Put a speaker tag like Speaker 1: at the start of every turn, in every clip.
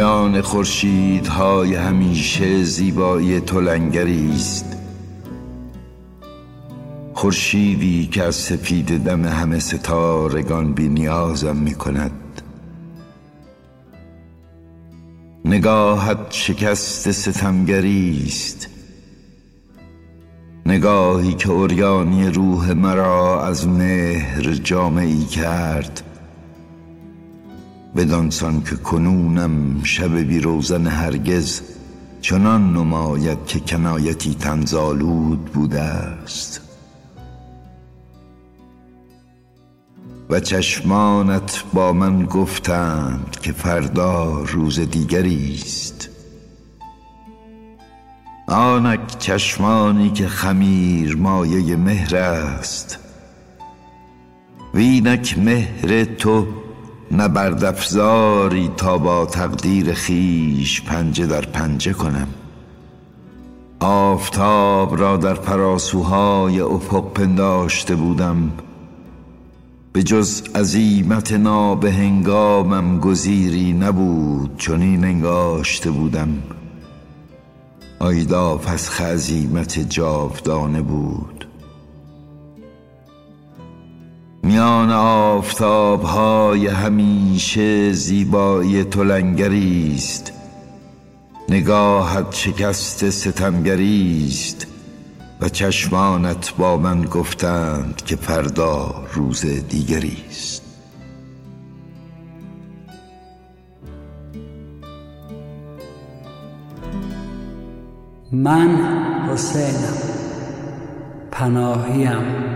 Speaker 1: میان خورشیدهای همیشه زیبایی تو است. خورشیدی که از سفید دم همه ستارگان بی نیازم می کند نگاهت شکست ستمگری است. نگاهی که اوریانی روح مرا از مهر جامعی کرد. بدانسان که کنونم شب بی روزن هرگز چنان نماید که کنایتی تنزالود بوده است. و چشمانت با من گفتند که فردا روز دیگری است. آنک چشمانی که خمیر مایه مهر است وینک مهر تو نبردفزاری تا با تقدیر خیش پنجه در پنجه کنم. آفتاب را در پراسوهای افق پنداشته بودم. به جز عزیمت نابه هنگامم گزیری نبود چنین انگاشته بودم. آیدا پس عزیمت جاودانه بود. میان آفتاب های همیشه زیبایی تو است. نگاهت شکست ستمگری است و چشمانت با من گفتند که فردا روز دیگری است.
Speaker 2: من حسینم پناهیم.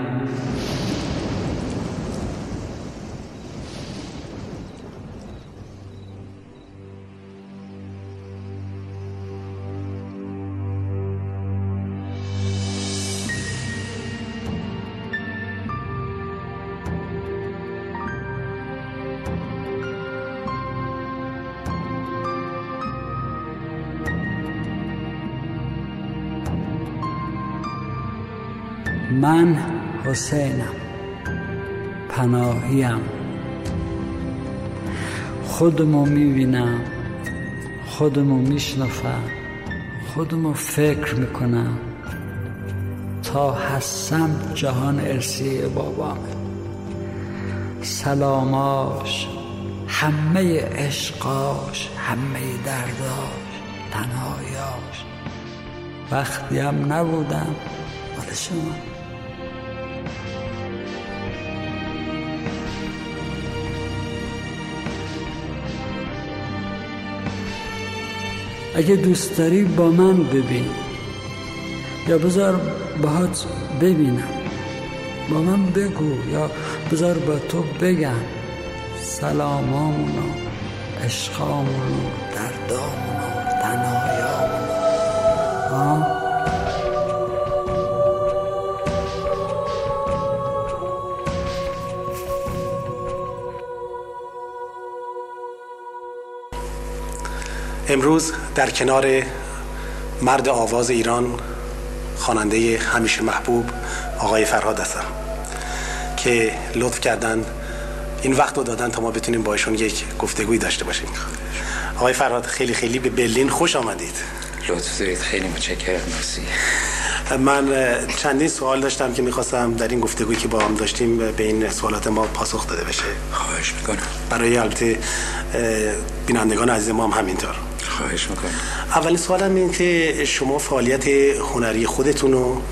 Speaker 2: من حسینم. پناهیم. خودمو می‌بینم. خودمو میشنفم خودمو فکر می‌کنم. تا هستم جهان ارسیه بابامه سلاماش. همه عشقاش همه درداش تنهایاش وقتی هم نبودم مال شما. اگه دوست داری با من ببین. یا بذار باهات ببینم. با من بگو یا بذار با تو بگم. سلامامونو عشقامونو دردامونو تنهایامونو
Speaker 3: امروز در کنار مرد آواز ایران خواننده همیشه محبوب آقای فرهاد هستم که لطف کردن این وقت رو دادن تا ما بتونیم باشون یک گفتگوی داشته باشیم. آقای فرهاد خیلی خیلی به برلین خوش آمدید.
Speaker 4: لطف دارید. خیلی متشکرم. مرسی.
Speaker 3: من چندین سوال داشتم که می‌خواستم در این گفتگویی که با هم داشتیم به این سوالات ما پاسخ داده بشه.
Speaker 4: خواهش می‌کنم.
Speaker 3: برای البته بینندگان عزیز ما هم همینطور.
Speaker 4: خواهش می‌کنم.
Speaker 3: اولین سوالم این که شما فعالیت هنری خودتون رو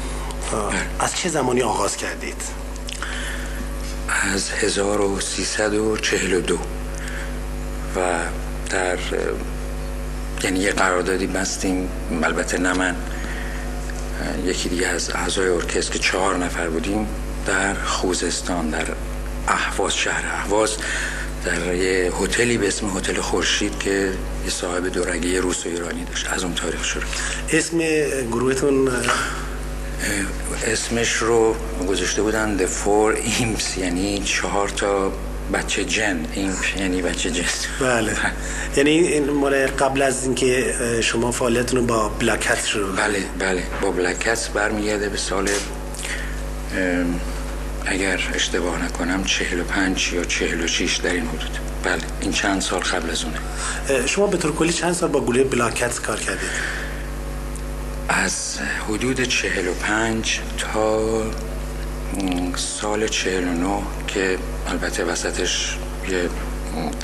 Speaker 3: از چه زمانی آغاز کردید؟
Speaker 4: از 1342 و در یعنی یه قراردادی بستیم. البته نه من یکی دیگه از اعضای ارکستر که چهار نفر بودیم در خوزستان در احواز شهر احواز در یه هتلی به اسم هتل خورشید که یه صاحب دورگی روس و ایرانی داشت. از اون تاریخ شروع
Speaker 3: اسم گروهتون
Speaker 4: اسمش رو گذاشته بودن The Four Imps یعنی چهار تا بچه جن. ایمپ یعنی بچه جن.
Speaker 3: بله. یعنی این مال قبل از اینکه شما فعالیتتون رو با بلکت رو
Speaker 4: بله بله. با بلکت برمیگرده به سال اگر اشتباه نکنم چهل و پنج یا چهل و شیش در این حدود. بله این چند سال قبل از اونه.
Speaker 3: شما به طور کلی چند سال با گروه بلاکت کار کردید؟
Speaker 4: از حدود چهل و پنج تا سال چهل و نو که البته وسطش یه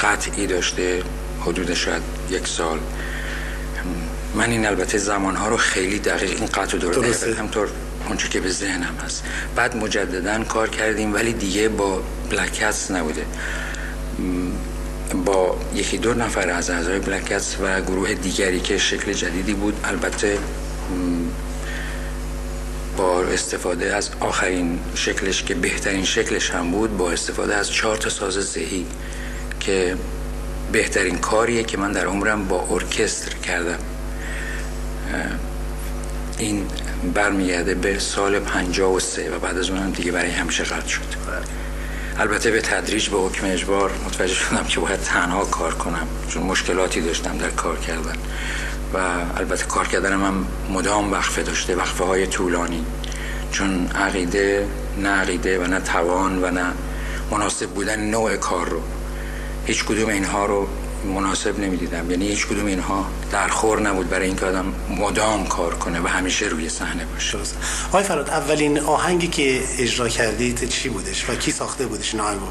Speaker 4: قطعی داشته حدود شاید یک سال. من این البته زمانها رو خیلی دقیق این قطع دقیق همطور اونچه که به ذهنم هست. بعد مجددا کار کردیم ولی دیگه با بلکتس نبوده. با یکی دو نفر از اعضای بلکتس و گروه دیگری که شکل جدیدی بود. البته با استفاده از آخرین شکلش که بهترین شکلش هم بود با استفاده از چهار تا ساز زهی که بهترین کاریه که من در عمرم با ارکستر کردم. این برمیگرده به سال 53 و بعد از اونم دیگه برای همیشه قطع شد. البته به تدریج به حکم اجبار متوجه شدم که باید تنها کار کنم چون مشکلاتی داشتم در کار کردن. و البته کار کردنم هم مدام وقفه داشته وقفه های طولانی. چون عقیده نه عقیده و نه توان و نه مناسب بودن نوع کار رو. هیچ کدوم اینها رو مناسب نمی‌دیدم. یعنی هیچ کدوم اینها در خور نبود برای اینکه آدم مدام کار کنه و همیشه روی صحنه باشه.
Speaker 3: آقای فراد اولین آهنگی که اجرا کردید چی بودش و کی ساخته بودش این آهنگو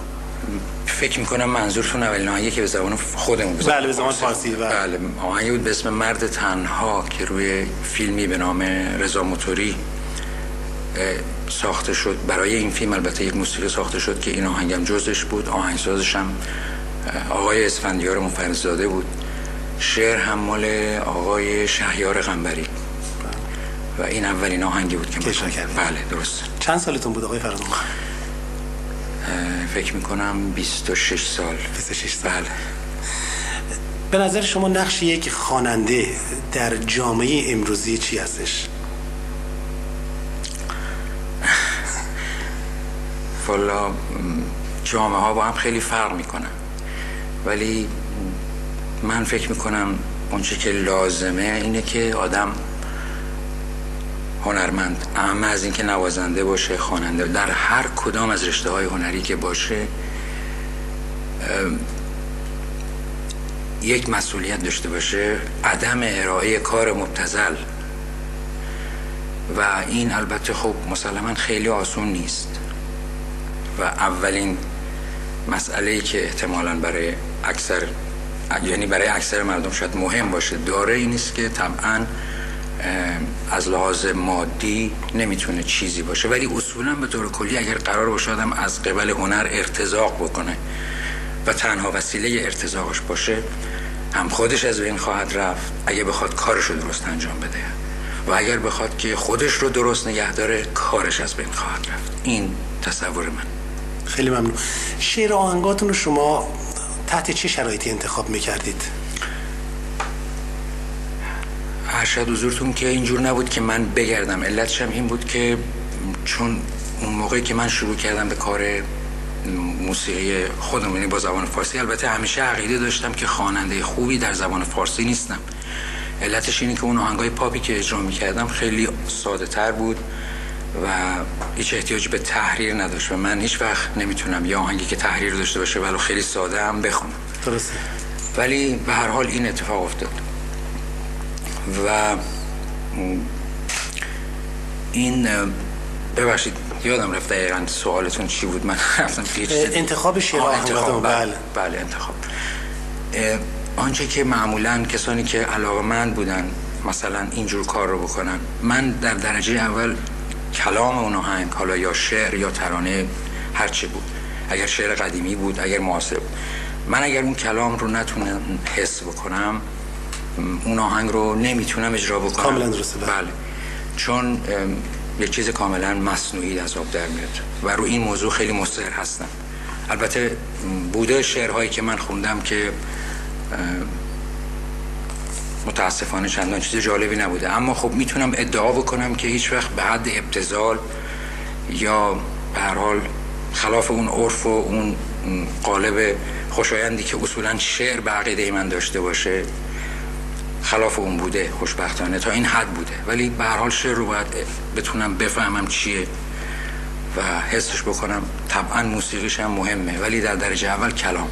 Speaker 4: فکر می‌کنم منظورتون اولین آهنگی که به زبان خودمون
Speaker 3: بله به زبان فارسی
Speaker 4: بله. بله. آهنگی بود به اسم مرد تنها که روی فیلمی به نام رضا موتوری ساخته شد. برای این فیلم البته یک موسیقی ساخته شد که این آهنگم جزش بود. آهنگسازش هم آقای اسفندیار مفرزاده بود. شعر هم مال آقای شهیار غنبری. و این اولین آهنگی بود که
Speaker 3: کرد
Speaker 4: بله درست
Speaker 3: چند سالتون بود آقای فرادون
Speaker 4: فکر می‌کنم 26 سال.
Speaker 3: 26 سال. بله. به نظر شما نقش یک خواننده در جامعه امروزی چی هستش؟
Speaker 4: والا جامعه ها با هم خیلی فرق می‌کنن. ولی من فکر می‌کنم اونچه که لازمه اینه که آدم هنرمند اما از اینکه نوازنده باشه خواننده در هر کدام از رشته های هنری که باشه یک مسئولیت داشته باشه عدم ارائه کار مبتزل و این البته خب مسلما خیلی آسون نیست. و اولین مسئله که احتمالا برای اکثر یعنی برای اکثر مردم شاید مهم باشه. داره این است که طبعا از لحاظ مادی نمی‌تونه چیزی باشه. ولی اصولا به طور کلی اگر قرار باشه آدم از قبل هنر ارتزاق بکنه و تنها وسیله ارتزاقش باشه هم خودش از بین خواهد رفت اگر بخواد کارش رو درست انجام بده. و اگر بخواد که خودش رو درست نگه داره کارش از بین خواهد رفت. این تصور من.
Speaker 3: خیلی ممنون. شعر آهنگاتون رو شما تحت چه شرایطی انتخاب می‌کردید؟
Speaker 4: ارشد حضورتون که اینجور نبود که من بگردم. علتش هم این بود که چون اون موقعی که من شروع کردم به کار موسیقی خودم یعنی با زبان فارسی البته همیشه عقیده داشتم که خواننده خوبی در زبان فارسی نیستم. علتش اینه که اون آهنگای پاپی که اجرا می‌کردم خیلی ساده تر بود. و هیچ احتیاجی به تحریر نداشت و من هیچ وقت نمی‌تونم یا آهنگی که تحریر داشته باشه ولو خیلی ساده هم بخونم.
Speaker 3: درسته.
Speaker 4: ولی به هر حال این اتفاق افتاد. و این ببخشید یادم رفت دقیقا سوالتون چی بود؟ من رفتم
Speaker 3: انتخاب شعر انتخاب.
Speaker 4: بله. بله. بله انتخاب. آنچه که معمولا کسانی که علاقه من بودن مثلا اینجور کار رو بکنن من در درجه اول کلام اون آهنگ حالا یا شعر یا ترانه هرچی بود. اگر شعر قدیمی بود اگر معاصر من اگر اون کلام رو نتونم حس بکنم اون آهنگ رو نمی‌تونم اجرا بکنم.
Speaker 3: کاملا درسته
Speaker 4: بله, بله. چون یک چیز کاملا مصنوعی از آب در میاد و رو این موضوع خیلی مصر هستم. البته بوده شعرهایی که من خوندم که متاسفانه چندان چیز جالبی نبوده. اما خب می‌تونم ادعا بکنم که هیچ وقت به حد ابتزال یا به هر حال خلاف اون عرف و اون قالب خوشایندی که اصولا شعر به عقیده من داشته باشه خلاف اون بوده خوشبختانه تا این حد بوده. ولی به هر حال شعر رو باید بتونم بفهمم چیه و حسش بکنم. طبعا موسیقیش هم مهمه. ولی در درجه اول کلام.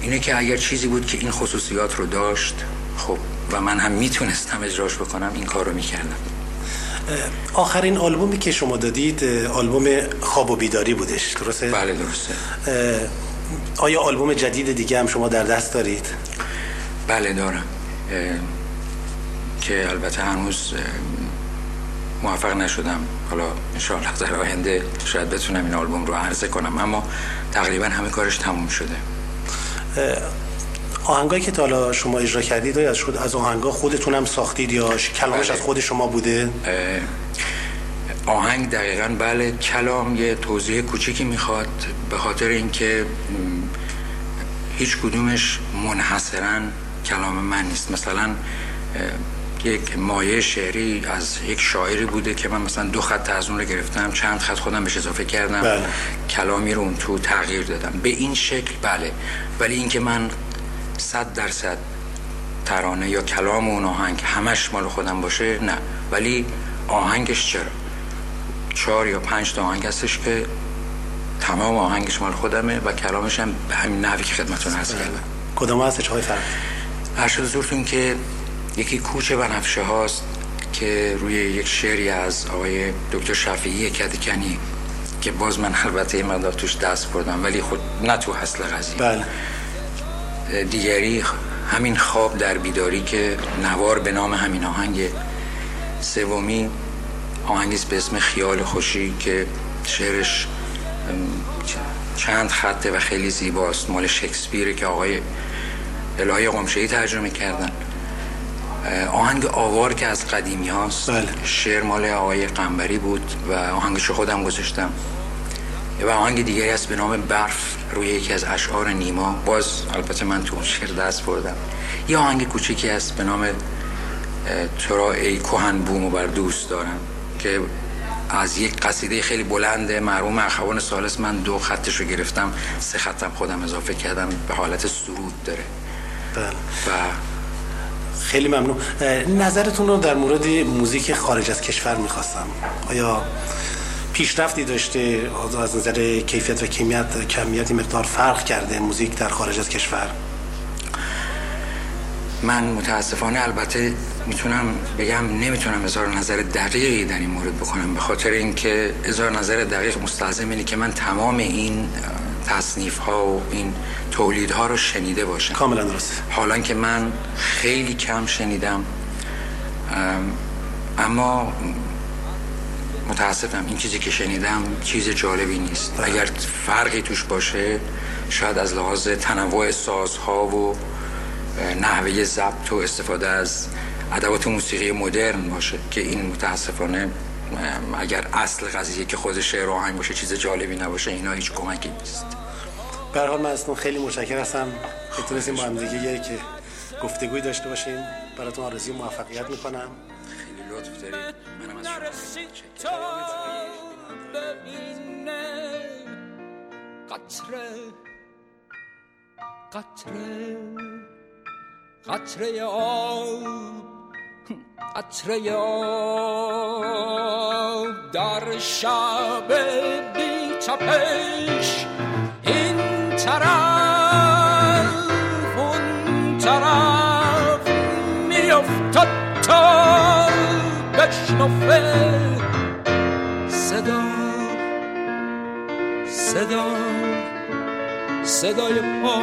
Speaker 4: اینه که اگر چیزی بود که این خصوصیات رو داشت خب و من هم می‌تونستم اجراش بکنم این کار رو می‌کردم
Speaker 3: آخرین آلبومی که شما دادید آلبوم خواب و بیداری بودش درسته؟
Speaker 4: بله درسته.
Speaker 3: آیا آلبوم جدید دیگه هم شما در دست دارید؟
Speaker 4: بله دارم. که البته هنوز موفق نشدم. حالا انشاءالله در آینده شاید بتونم این آلبوم رو عرضه کنم اما تقریبا همه کارش تموم شده.
Speaker 3: آهنگایی که تا حالا شما اجرا کردید از شد از آهنگا خودتون هم ساختید یا کلامش بله. از خود شما بوده؟
Speaker 4: آهنگ دقیقا بله کلام یه توضیح کوچیکی می‌خواد به خاطر اینکه هیچ کدومش منحصرا کلام من نیست. مثلا یک مایه شعری از یک شاعری بوده که من مثلا دو خط از اون رو گرفتم چند خط خودم بهش اضافه کردم. بله. کلامی رو اون تو تغییر دادم. به این شکل بله. ولی اینکه من صد درصد ترانه یا کلام اون آهنگ همش مال خودم باشه؟ نه. ولی آهنگش چرا؟ چهار یا پنج تا آهنگ هستش که تمام آهنگش مال خودمه و کلامش هم به همین نحوی که خدمتون هست بله. کردم
Speaker 3: کدام هستش؟ های فرق
Speaker 4: هر زورتون که یکی کوچه بنفشه هاست که روی یک شعری از آقای دکتر شفیعی کدکنی که باز من البته این توش دست بردم ولی خود نه تو حسل قضیه.
Speaker 3: بله.
Speaker 4: دیگری همین خواب در بیداری که نوار به نام همین آهنگ سومی آهنگی به اسم خیال خوشی که شعرش چند خطه و خیلی زیباست. مال شکسپیره که آقای الهی قمشهی ترجمه کردن. آهنگ آوار که از قدیمی هاست
Speaker 3: بله.
Speaker 4: شعر مال آقای قنبری بود و آهنگش خودم گذاشتم. و آهنگ دیگری است به نام برف روی یکی از اشعار نیما. باز البته من تو شعر دست بردم. یه آهنگ کوچیکی است به نام ترا ای کوهن بومو بر دوست دارم که از یک قصیده خیلی بلند مرحوم اخوان سالس من دو خطش رو گرفتم سه خطم خودم اضافه کردم به حالت سرود داره.
Speaker 3: بله.
Speaker 4: و
Speaker 3: خیلی ممنون. نظرتون رو در مورد موزیک خارج از کشور می‌خواستم. آیا پیشرفتی داشته از نظر کیفیت و کمیت کمیتی مقدار فرق کرده موزیک در خارج از کشور؟
Speaker 4: من متاسفانه البته می‌تونم بگم نمی‌تونم اظهار نظر دقیقی در این مورد بکنم به خاطر اینکه اظهار نظر دقیق مستلزم اینه که من تمام این تصنیف ها و این تولید ها رو شنیده باشم.
Speaker 3: کاملا درست.
Speaker 4: حالا که من خیلی کم شنیدم اما متاسفم. این چیزی که شنیدم چیز جالبی نیست. اگر فرقی توش باشه شاید از لحاظ تنوع سازها و نحوه ضبط و استفاده از ادوات موسیقی مدرن باشه که این متاسفانه اگر اصل قضیه که خود شعر آهنگ باشه چیز جالبی نباشه اینا هیچ کمکی نیست.
Speaker 3: به حال من از خیلی متشکر هستم که تونستیم با هم دیگه که گفتگوی داشته باشیم. براتون آرزوی موفقیت می‌کنم.
Speaker 4: خیلی لطف دارید منم از
Speaker 2: قطره. قطره. قطره آب. قطره آب در شب بی تپش این طرف اون طرف میافتد تا بشنفه صدا. صدا. صدای پا.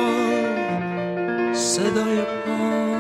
Speaker 2: صدای پا.